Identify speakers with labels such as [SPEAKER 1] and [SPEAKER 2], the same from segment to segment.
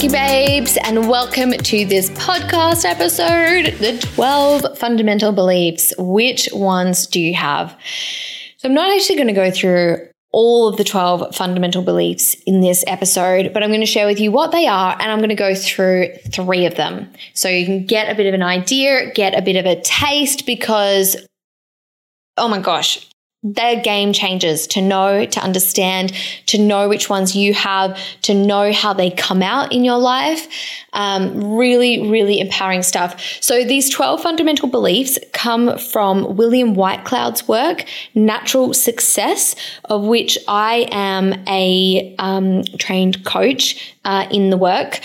[SPEAKER 1] Chicky Babes, and welcome to this podcast episode The 12 Fundamental Beliefs. Which ones do you have? So, I'm not actually going to go through all of the 12 fundamental beliefs in this episode, but I'm going to share with you what they are and I'm going to go through three of them. So you can get a bit of an idea, get a bit of a taste because, oh my gosh, they're game changers to know, to understand, to know which ones you have, to know how they come out in your life. Um, really, really empowering stuff. So these 12 fundamental beliefs come from William Whitecloud's work, Natural Success, of which I am a um, trained coach uh, in the work.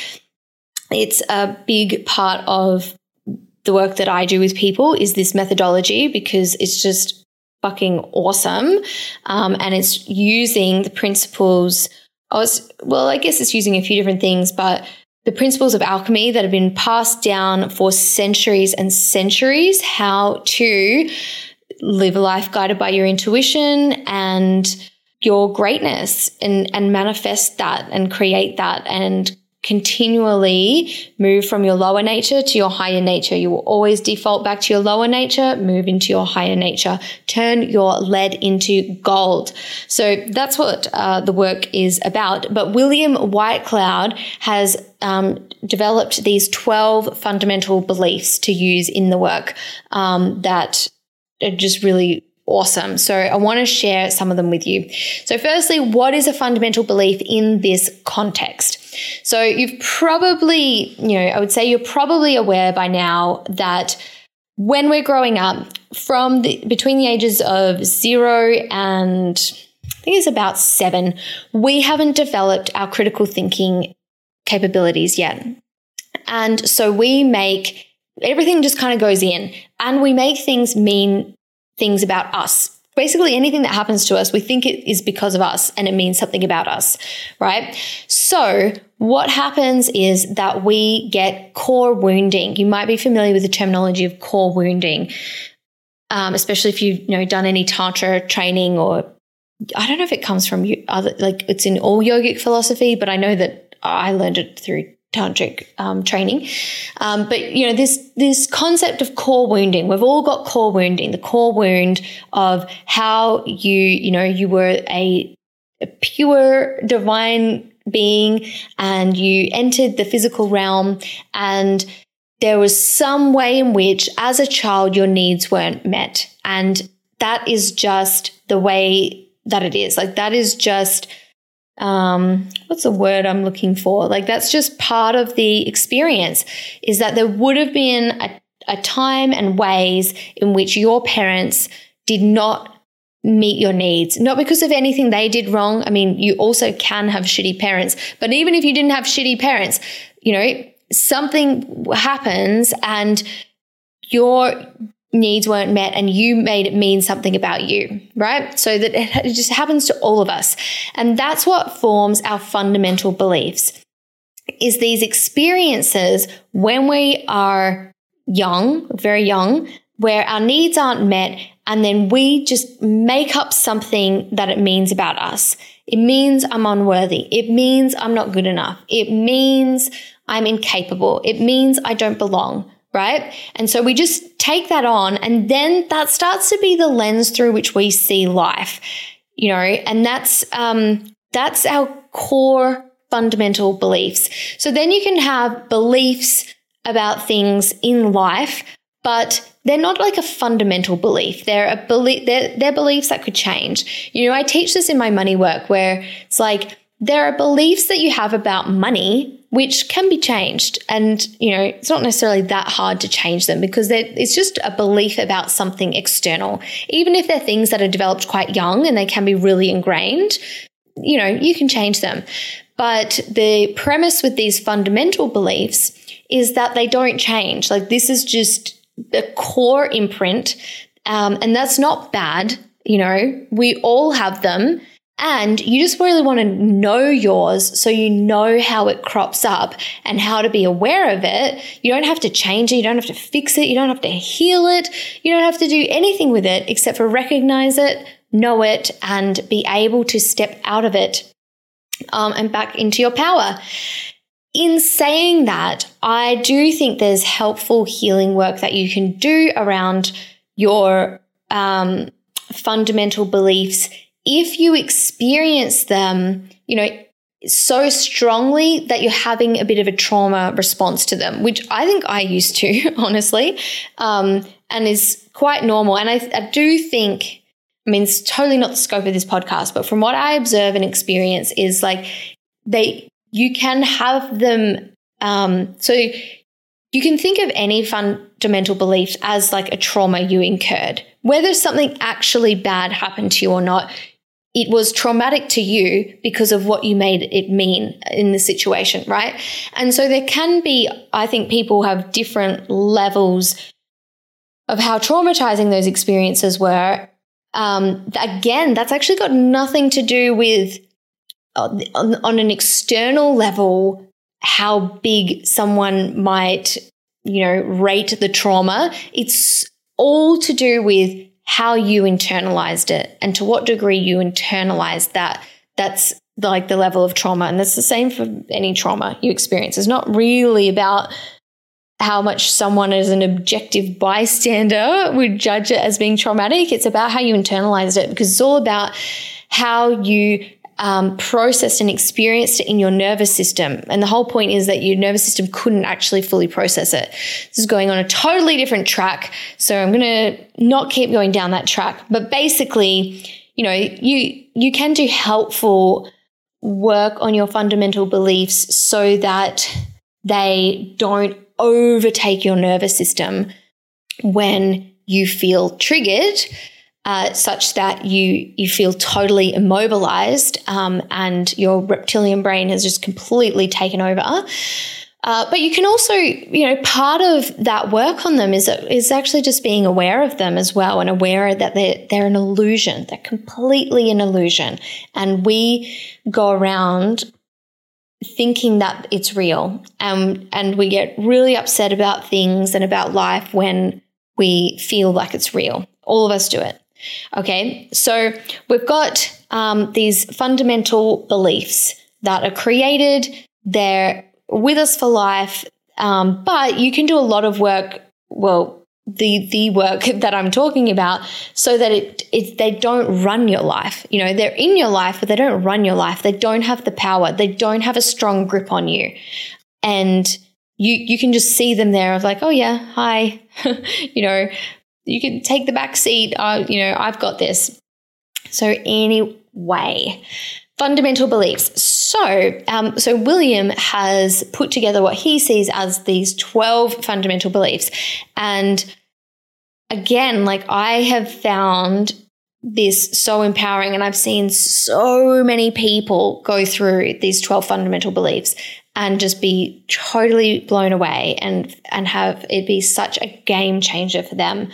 [SPEAKER 1] It's a big part of the work that I do with people is this methodology because it's just fucking awesome. Um, and it's using the principles. I was, well, I guess it's using a few different things, but the principles of alchemy that have been passed down for centuries and centuries, how to live a life guided by your intuition and your greatness and, and manifest that and create that and continually move from your lower nature to your higher nature. You will always default back to your lower nature, move into your higher nature, turn your lead into gold. So that's what uh, the work is about. But William Whitecloud has um, developed these 12 fundamental beliefs to use in the work um, that are just really awesome. So I want to share some of them with you. So firstly, what is a fundamental belief in this context? So you've probably, you know, I would say you're probably aware by now that when we're growing up from the, between the ages of 0 and I think it's about 7, we haven't developed our critical thinking capabilities yet. And so we make everything just kind of goes in and we make things mean things about us. Basically, anything that happens to us, we think it is because of us and it means something about us, right? So, what happens is that we get core wounding. You might be familiar with the terminology of core wounding, um, especially if you've you know done any tantra training or I don't know if it comes from you, other like it's in all yogic philosophy, but I know that I learned it through tantric um, training. Um, but you know this this concept of core wounding. We've all got core wounding. The core wound of how you you know you were a, a pure divine being and you entered the physical realm and there was some way in which as a child your needs weren't met and that is just the way that it is like that is just um, what's the word I'm looking for? Like that's just part of the experience is that there would have been a, a time and ways in which your parents did not meet your needs, not because of anything they did wrong. I mean, you also can have shitty parents, but even if you didn't have shitty parents, you know, something happens and your needs weren't met and you made it mean something about you, right? So that it just happens to all of us. And that's what forms our fundamental beliefs is these experiences when we are young, very young, where our needs aren't met and then we just make up something that it means about us. It means I'm unworthy. It means I'm not good enough. It means I'm incapable. It means I don't belong right? And so we just take that on, and then that starts to be the lens through which we see life, you know, and that's um, that's our core fundamental beliefs. So then you can have beliefs about things in life but they're not like a fundamental belief. They're a belief. They're, they're beliefs that could change. You know, I teach this in my money work where it's like there are beliefs that you have about money which can be changed. And, you know, it's not necessarily that hard to change them because it's just a belief about something external. Even if they're things that are developed quite young and they can be really ingrained, you know, you can change them. But the premise with these fundamental beliefs is that they don't change. Like this is just the core imprint. Um, and that's not bad. You know, we all have them. And you just really want to know yours so you know how it crops up and how to be aware of it. You don't have to change it. You don't have to fix it. You don't have to heal it. You don't have to do anything with it except for recognize it, know it, and be able to step out of it um, and back into your power. In saying that, I do think there's helpful healing work that you can do around your um, fundamental beliefs if you experience them, you know, so strongly that you're having a bit of a trauma response to them, which I think I used to, honestly, um, and is quite normal. And I, I do think, I mean, it's totally not the scope of this podcast, but from what I observe and experience is like they, you can have them. Um, so you can think of any fundamental belief as like a trauma you incurred. Whether something actually bad happened to you or not, it was traumatic to you because of what you made it mean in the situation, right? And so there can be, I think people have different levels of how traumatizing those experiences were. Um, again, that's actually got nothing to do with uh, on, on an external level how big someone might, you know, rate the trauma. It's all to do with how you internalized it and to what degree you internalized that. That's like the level of trauma. And that's the same for any trauma you experience. It's not really about how much someone as an objective bystander would judge it as being traumatic. It's about how you internalized it because it's all about how you um, processed and experienced it in your nervous system. And the whole point is that your nervous system couldn't actually fully process it. This is going on a totally different track. So I'm going to not keep going down that track. But basically, you know, you, you can do helpful work on your fundamental beliefs so that they don't overtake your nervous system when you feel triggered uh, such that you you feel totally immobilized um, and your reptilian brain has just completely taken over. Uh, but you can also, you know, part of that work on them is is actually just being aware of them as well, and aware that they're they're an illusion. They're completely an illusion, and we go around thinking that it's real, um, and we get really upset about things and about life when we feel like it's real. All of us do it. Okay, so we've got um, these fundamental beliefs that are created, they're with us for life, um, but you can do a lot of work. Well, the the work that I'm talking about so that it, it they don't run your life. You know, they're in your life, but they don't run your life. They don't have the power. They don't have a strong grip on you. And you you can just see them there of like, oh yeah, hi. you know, you can take the back seat. Uh, you know, I've got this. So anyway, fundamental beliefs. So, um, so William has put together what he sees as these twelve fundamental beliefs, and again, like I have found this so empowering, and I've seen so many people go through these twelve fundamental beliefs, and just be totally blown away and and have it be such a game changer for them.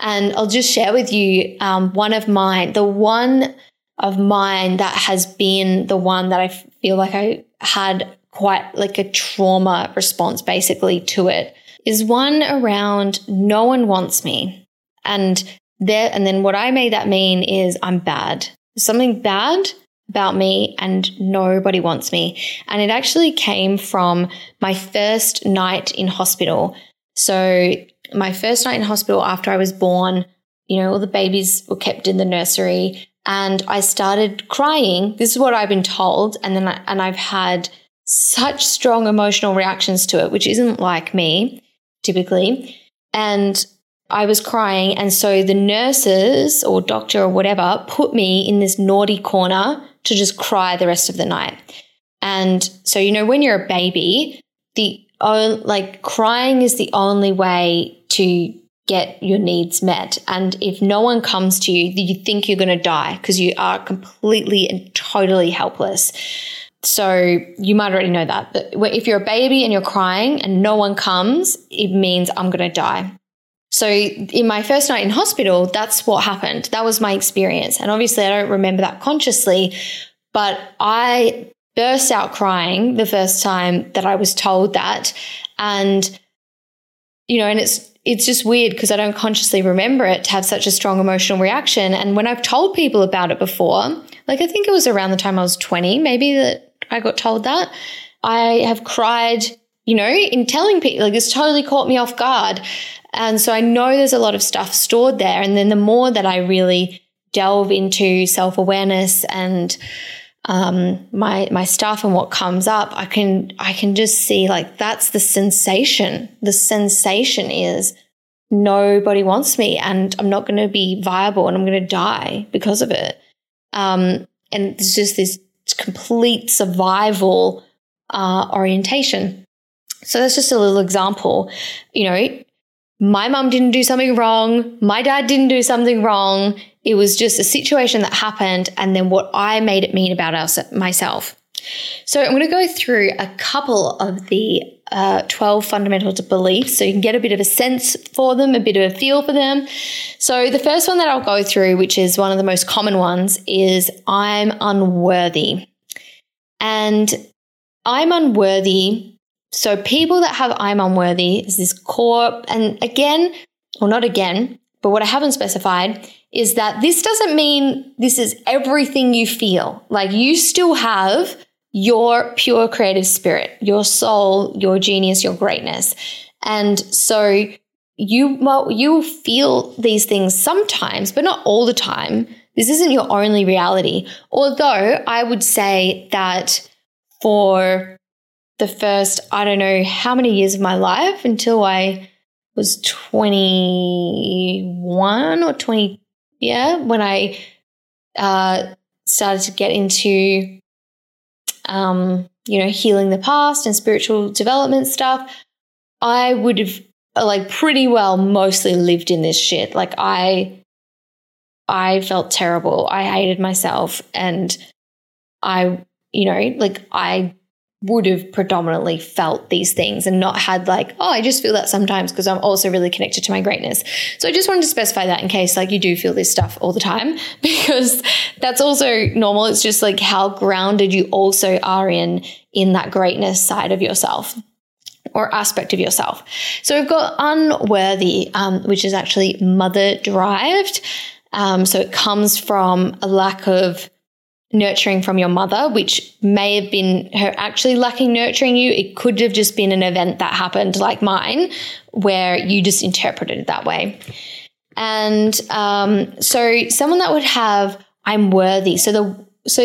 [SPEAKER 1] And I'll just share with you um, one of mine, the one of mine that has been the one that I feel like I had quite like a trauma response basically to it is one around no one wants me. And there and then what I made that mean is I'm bad. Something bad about me and nobody wants me. And it actually came from my first night in hospital. So, my first night in hospital after I was born, you know, all the babies were kept in the nursery and I started crying. This is what I've been told. And then, I, and I've had such strong emotional reactions to it, which isn't like me typically. and I was crying. And so the nurses or doctor or whatever put me in this naughty corner to just cry the rest of the night. And so, you know, when you're a baby, the like crying is the only way to get your needs met. And if no one comes to you, you think you're going to die because you are completely and totally helpless. So you might already know that. But if you're a baby and you're crying and no one comes, it means I'm going to die. So in my first night in hospital, that's what happened. That was my experience. And obviously, I don't remember that consciously, but I burst out crying the first time that I was told that. And, you know, and it's, it's just weird because I don't consciously remember it to have such a strong emotional reaction. And when I've told people about it before, like I think it was around the time I was 20, maybe that I got told that, I have cried, you know, in telling people, like it's totally caught me off guard. And so I know there's a lot of stuff stored there. And then the more that I really delve into self awareness and um, my my stuff and what comes up, I can I can just see like that's the sensation. The sensation is nobody wants me, and I'm not going to be viable, and I'm going to die because of it. Um, and it's just this complete survival uh, orientation. So that's just a little example. You know, my mum didn't do something wrong. My dad didn't do something wrong. It was just a situation that happened and then what I made it mean about us, myself. So I'm going to go through a couple of the uh, 12 fundamental beliefs so you can get a bit of a sense for them, a bit of a feel for them. So the first one that I'll go through, which is one of the most common ones, is I'm unworthy. And I'm unworthy so people that have I'm unworthy is this core, and again, or not again, but what I haven't specified is that this doesn't mean this is everything you feel. Like you still have your pure creative spirit, your soul, your genius, your greatness. And so you well, you feel these things sometimes, but not all the time. This isn't your only reality. Although I would say that for the first, I don't know how many years of my life until I was 21 or 20. Yeah, when I uh, started to get into, um, you know, healing the past and spiritual development stuff, I would have like pretty well mostly lived in this shit. Like I, I felt terrible. I hated myself and I, you know, like I would have predominantly felt these things and not had like, oh, I just feel that sometimes because I'm also really connected to my greatness. So I just wanted to specify that in case like you do feel this stuff all the time because that's also normal. It's just like how grounded you also are in in that greatness side of yourself or aspect of yourself. So we've got unworthy, um, which is actually mother derived. Um, so it comes from a lack of nurturing from your mother, which may have been her actually lacking nurturing you. It could have just been an event that happened like mine, where you just interpreted it that way. And um, so, someone that would have, I'm worthy. So, the so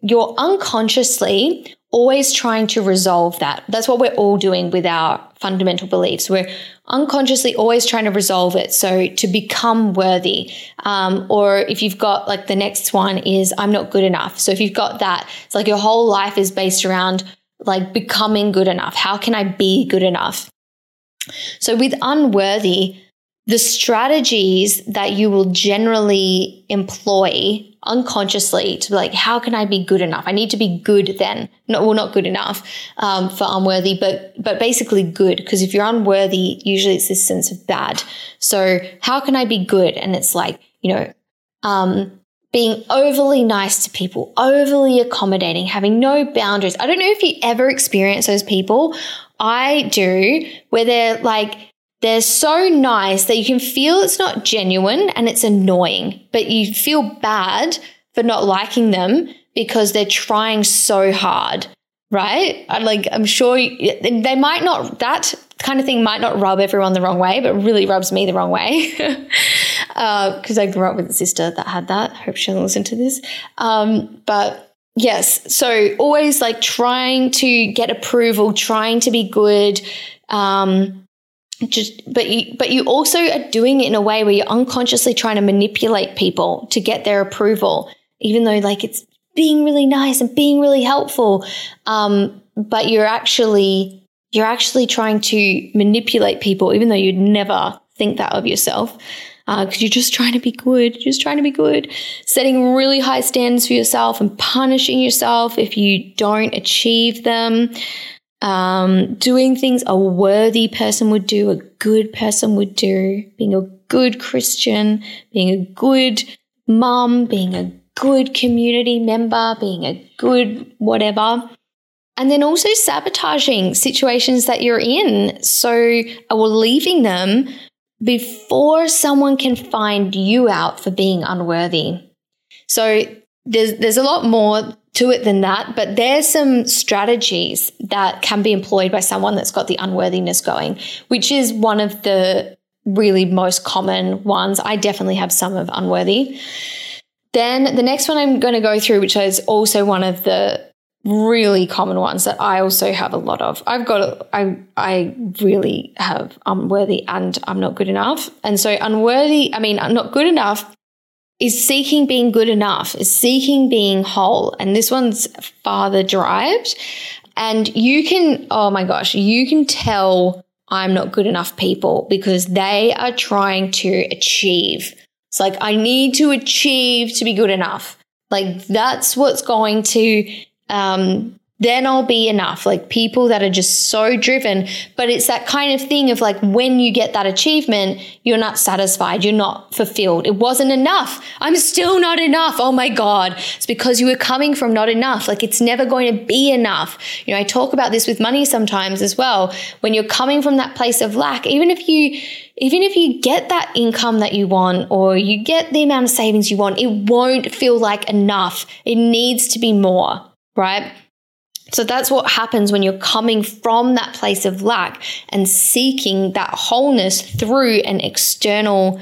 [SPEAKER 1] you're unconsciously always trying to resolve that. That's what we're all doing with our fundamental beliefs. We're unconsciously always trying to resolve it. So to become worthy. Um, or if you've got like the next one is I'm not good enough. So if you've got that, it's like your whole life is based around like becoming good enough. How can I be good enough? So with unworthy, the strategies that you will generally employ unconsciously to be like, how can I be good enough? I need to be good then. No, well, not good enough um, for unworthy, but but basically good. Because if you're unworthy, usually it's this sense of bad. So how can I be good? And it's like you know, um, being overly nice to people, overly accommodating, having no boundaries. I don't know if you ever experience those people. I do, where they're like they're so nice that you can feel it's not genuine and it's annoying, but you feel bad for not liking them because they're trying so hard, right? I'm like, I'm sure they might not, that kind of thing might not rub everyone the wrong way, but really rubs me the wrong way. Because uh, I grew up with a sister that had that. I hope she doesn't listen to this. Um, but yes, so always like trying to get approval, trying to be good. Um, just but you but you also are doing it in a way where you're unconsciously trying to manipulate people to get their approval even though like it's being really nice and being really helpful. Um, but you're actually you're actually trying to manipulate people even though you'd never think that of yourself because uh, you're just trying to be good you're just trying to be good. Setting really high standards for yourself and punishing yourself if you don't achieve them um, doing things a worthy person would do, a good person would do, being a good Christian, being a good mum, being a good community member, being a good whatever. And then also sabotaging situations that you're in. So, or leaving them before someone can find you out for being unworthy. So, there's, there's a lot more to it than that, but there's some strategies that can be employed by someone that's got the unworthiness going, which is one of the really most common ones. I definitely have some of unworthy. Then the next one I'm going to go through, which is also one of the really common ones that I also have a lot of. I've got I I really have unworthy and I'm not good enough. And so unworthy, I mean, I'm not good enough is seeking being good enough, is seeking being whole. And this one's father derived. And you can, oh my gosh, you can tell I'm not good enough people because they are trying to achieve. It's like, I need to achieve to be good enough. Like, that's what's going to um, then I'll be enough. Like people that are just so driven. But it's that kind of thing of like when you get that achievement, you're not satisfied, you're not fulfilled. It wasn't enough. I'm still not enough. Oh my God. It's because you were coming from not enough. Like it's never going to be enough. You know, I talk about this with money sometimes as well. When you're coming from that place of lack, even if you, even if you get that income that you want or you get the amount of savings you want, it won't feel like enough. It needs to be more, right? So that's what happens when you're coming from that place of lack and seeking that wholeness through an external,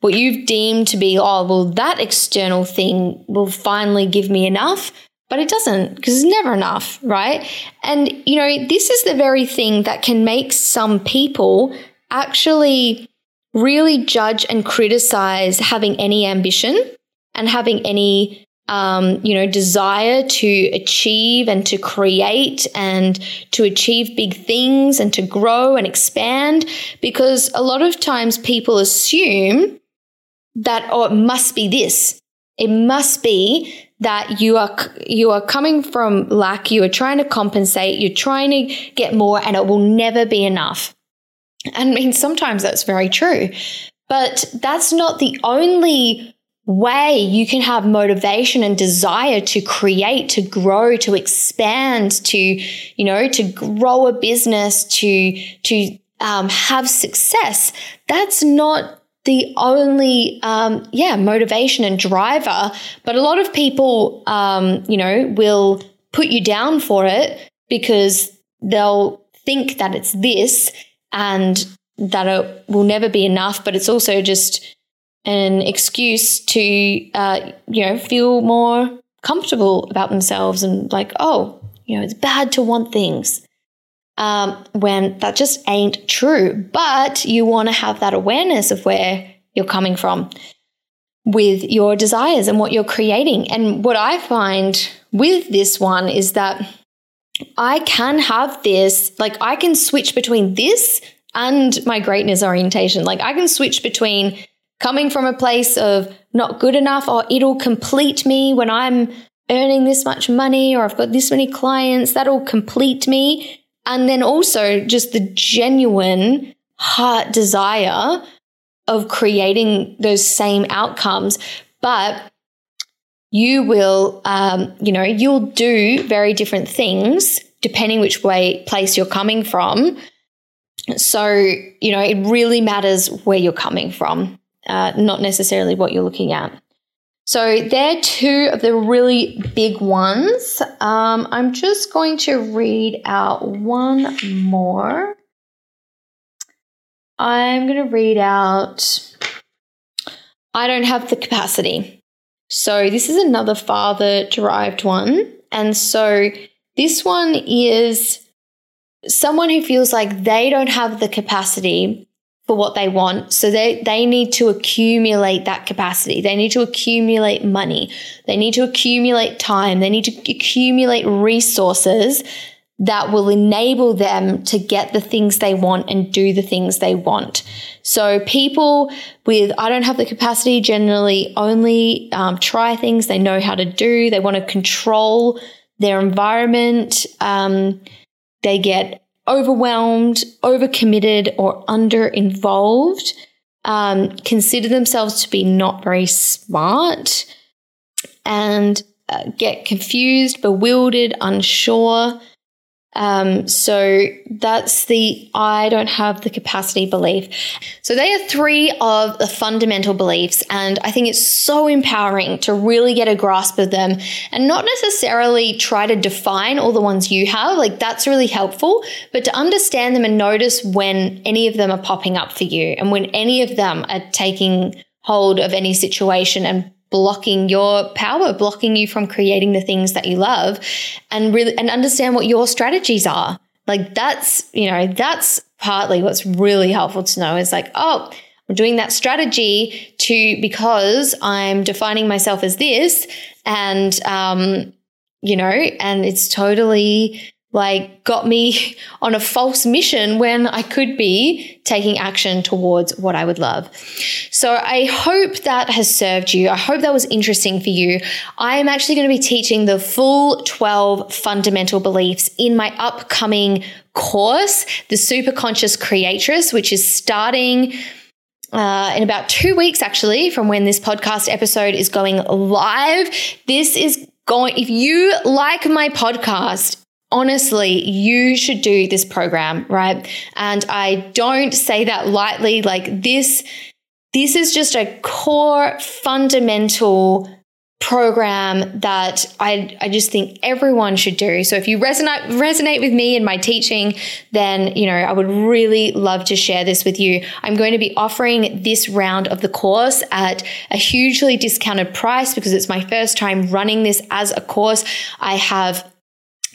[SPEAKER 1] what you've deemed to be, oh, well, that external thing will finally give me enough. But it doesn't because it's never enough, right? And, you know, this is the very thing that can make some people actually really judge and criticize having any ambition and having any um, you know, desire to achieve and to create and to achieve big things and to grow and expand. Because a lot of times people assume that, oh, it must be this. It must be that you are you are coming from lack you are trying to compensate you're trying to get more and it will never be enough and i mean sometimes that's very true but that's not the only way you can have motivation and desire to create, to grow, to expand, to, you know, to grow a business, to, to um, have success. That's not the only, um, yeah, motivation and driver. But a lot of people, um, you know, will put you down for it because they'll think that it's this and that it will never be enough. But it's also just, an excuse to, uh, you know, feel more comfortable about themselves and like, oh, you know, it's bad to want things. Um, when that just ain't true. But you want to have that awareness of where you're coming from with your desires and what you're creating. And what I find with this one is that I can have this, like, I can switch between this and my greatness orientation. Like, I can switch between coming from a place of not good enough or it'll complete me when I'm earning this much money or I've got this many clients, that'll complete me. And then also just the genuine heart desire of creating those same outcomes. But you will, um, you know, you'll do very different things depending which way place you're coming from. So, you know, it really matters where you're coming from uh, not necessarily what you're looking at. So they're two of the really big ones. Um, I'm just going to read out one more. I'm going to read out I don't have the capacity. So this is another father derived one. And so this one is someone who feels like they don't have the capacity for what they want. So they, they need to accumulate that capacity. They need to accumulate money. They need to accumulate time. They need to accumulate resources that will enable them to get the things they want and do the things they want. So people with, I don't have the capacity generally only um, try things they know how to do. They want to control their environment. Um, they get overwhelmed, overcommitted, or under involved. Um, consider themselves to be not very smart and uh, get confused, bewildered, unsure. Um, so that's the I don't have the capacity belief. So they are three of the fundamental beliefs, and I think it's so empowering to really get a grasp of them and not necessarily try to define all the ones you have. Like that's really helpful, but to understand them and notice when any of them are popping up for you and when any of them are taking hold of any situation and blocking your power, blocking you from creating the things that you love and really and understand what your strategies are. Like that's, you know, that's partly what's really helpful to know is like, oh, I'm doing that strategy to because I'm defining myself as this and um, you know, and it's totally like got me on a false mission when I could be taking action towards what I would love. So I hope that has served you. I hope that was interesting for you. I am actually going to be teaching the full 12 fundamental beliefs in my upcoming course, the Super Conscious Creatress, which is starting uh, in about two weeks, actually, from when this podcast episode is going live. This is going, if you like my podcast, honestly, you should do this program, right? And I don't say that lightly. Like this, this is just a core fundamental program that I, I just think everyone should do. So if you resonate resonate with me and my teaching, then you know I would really love to share this with you. I'm going to be offering this round of the course at a hugely discounted price because it's my first time running this as a course. I have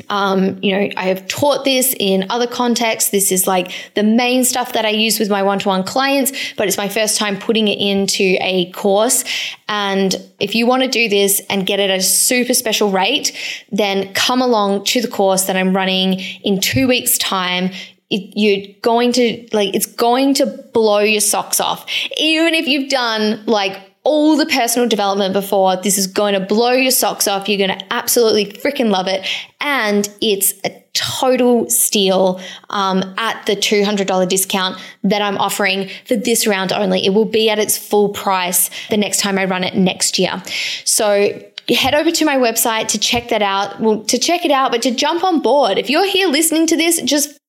[SPEAKER 1] um, you know, I have taught this in other contexts. This is like the main stuff that I use with my one to one clients, but it's my first time putting it into a course. And if you want to do this and get it at a super special rate, then come along to the course that I'm running in two weeks' time. It, you're going to like, it's going to blow your socks off. Even if you've done like all the personal development before. This is going to blow your socks off. You're going to absolutely freaking love it. And it's a total steal um, at the $200 discount that I'm offering for this round only. It will be at its full price the next time I run it next year. So head over to my website to check that out. Well, to check it out, but to jump on board. If you're here listening to this, just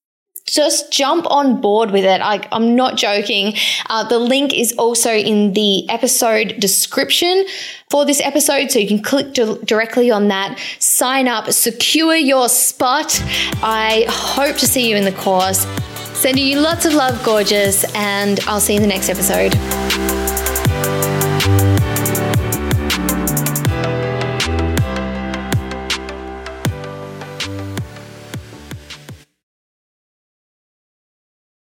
[SPEAKER 1] just jump on board with it. I, am not joking. Uh, the link is also in the episode description for this episode, so you can click di- directly on that, sign up, secure your spot. I hope to see you in the course. Sending you lots of love, gorgeous, and I'll see you in the next episode.